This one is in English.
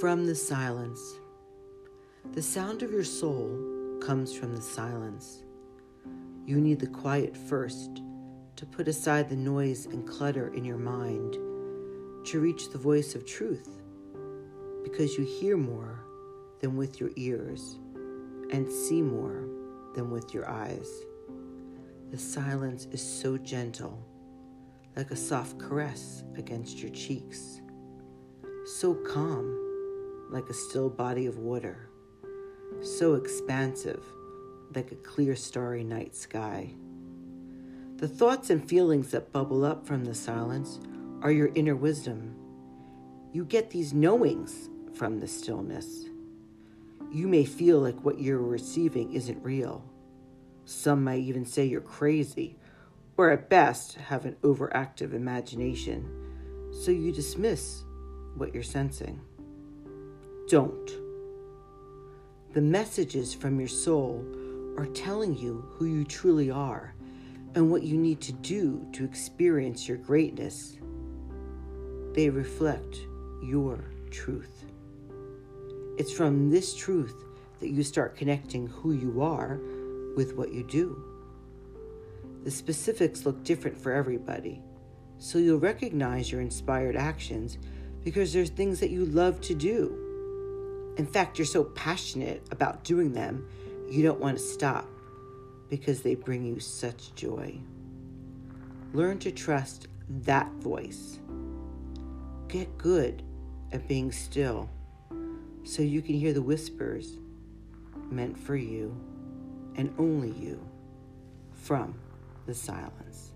From the silence. The sound of your soul comes from the silence. You need the quiet first to put aside the noise and clutter in your mind to reach the voice of truth because you hear more than with your ears and see more than with your eyes. The silence is so gentle, like a soft caress against your cheeks, so calm, like a still body of water, so expansive, like a clear starry night sky. The thoughts and feelings that bubble up from the silence are your inner wisdom. You get these knowings from the stillness. You may feel like what you're receiving isn't real. Some might even say you're crazy, or at best have an overactive imagination, so you dismiss what you're sensing. Don't. The messages from your soul are telling you who you truly are and what you need to do to experience your greatness. They reflect your truth. It's from this truth that you start connecting who you are with what you do. The specifics look different for everybody, so you'll recognize your inspired actions because there's things that you love to do. In fact, you're so passionate about doing them, you don't want to stop because they bring you such joy. Learn to trust that voice. Get good at being still so you can hear the whispers meant for you and only you from the silence.